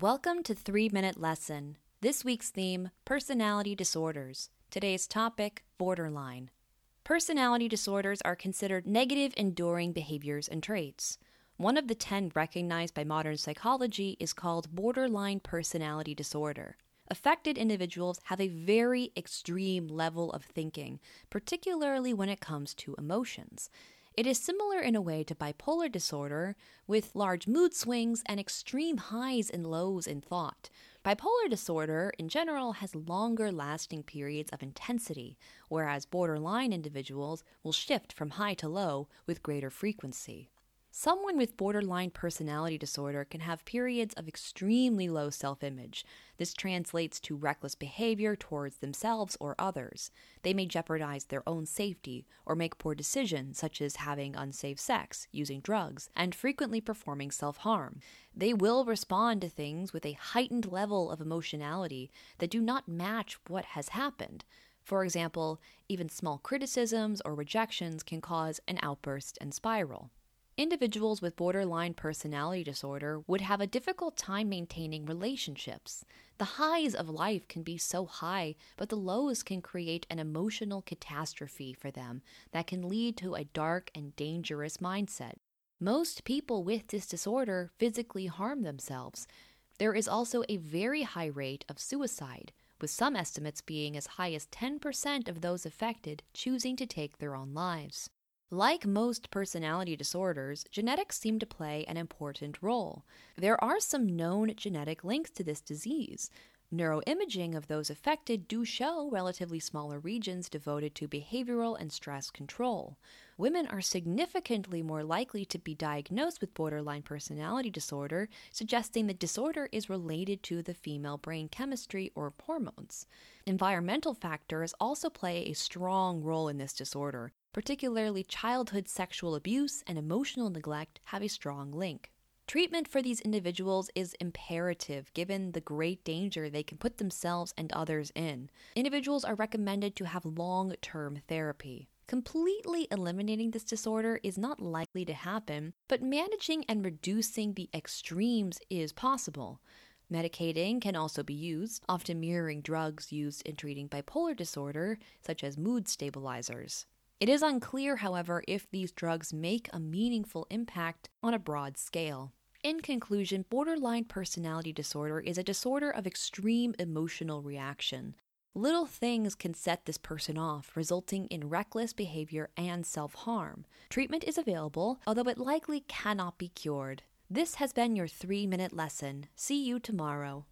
Welcome to 3 Minute Lesson. This week's theme Personality Disorders. Today's topic Borderline. Personality disorders are considered negative, enduring behaviors and traits. One of the 10 recognized by modern psychology is called borderline personality disorder. Affected individuals have a very extreme level of thinking, particularly when it comes to emotions. It is similar in a way to bipolar disorder, with large mood swings and extreme highs and lows in thought. Bipolar disorder, in general, has longer lasting periods of intensity, whereas borderline individuals will shift from high to low with greater frequency. Someone with borderline personality disorder can have periods of extremely low self image. This translates to reckless behavior towards themselves or others. They may jeopardize their own safety or make poor decisions, such as having unsafe sex, using drugs, and frequently performing self harm. They will respond to things with a heightened level of emotionality that do not match what has happened. For example, even small criticisms or rejections can cause an outburst and spiral. Individuals with borderline personality disorder would have a difficult time maintaining relationships. The highs of life can be so high, but the lows can create an emotional catastrophe for them that can lead to a dark and dangerous mindset. Most people with this disorder physically harm themselves. There is also a very high rate of suicide, with some estimates being as high as 10% of those affected choosing to take their own lives. Like most personality disorders, genetics seem to play an important role. There are some known genetic links to this disease. Neuroimaging of those affected do show relatively smaller regions devoted to behavioral and stress control. Women are significantly more likely to be diagnosed with borderline personality disorder, suggesting the disorder is related to the female brain chemistry or hormones. Environmental factors also play a strong role in this disorder, particularly childhood sexual abuse and emotional neglect, have a strong link. Treatment for these individuals is imperative given the great danger they can put themselves and others in. Individuals are recommended to have long term therapy. Completely eliminating this disorder is not likely to happen, but managing and reducing the extremes is possible. Medicating can also be used, often mirroring drugs used in treating bipolar disorder, such as mood stabilizers. It is unclear, however, if these drugs make a meaningful impact on a broad scale. In conclusion, borderline personality disorder is a disorder of extreme emotional reaction. Little things can set this person off, resulting in reckless behavior and self harm. Treatment is available, although it likely cannot be cured. This has been your three minute lesson. See you tomorrow.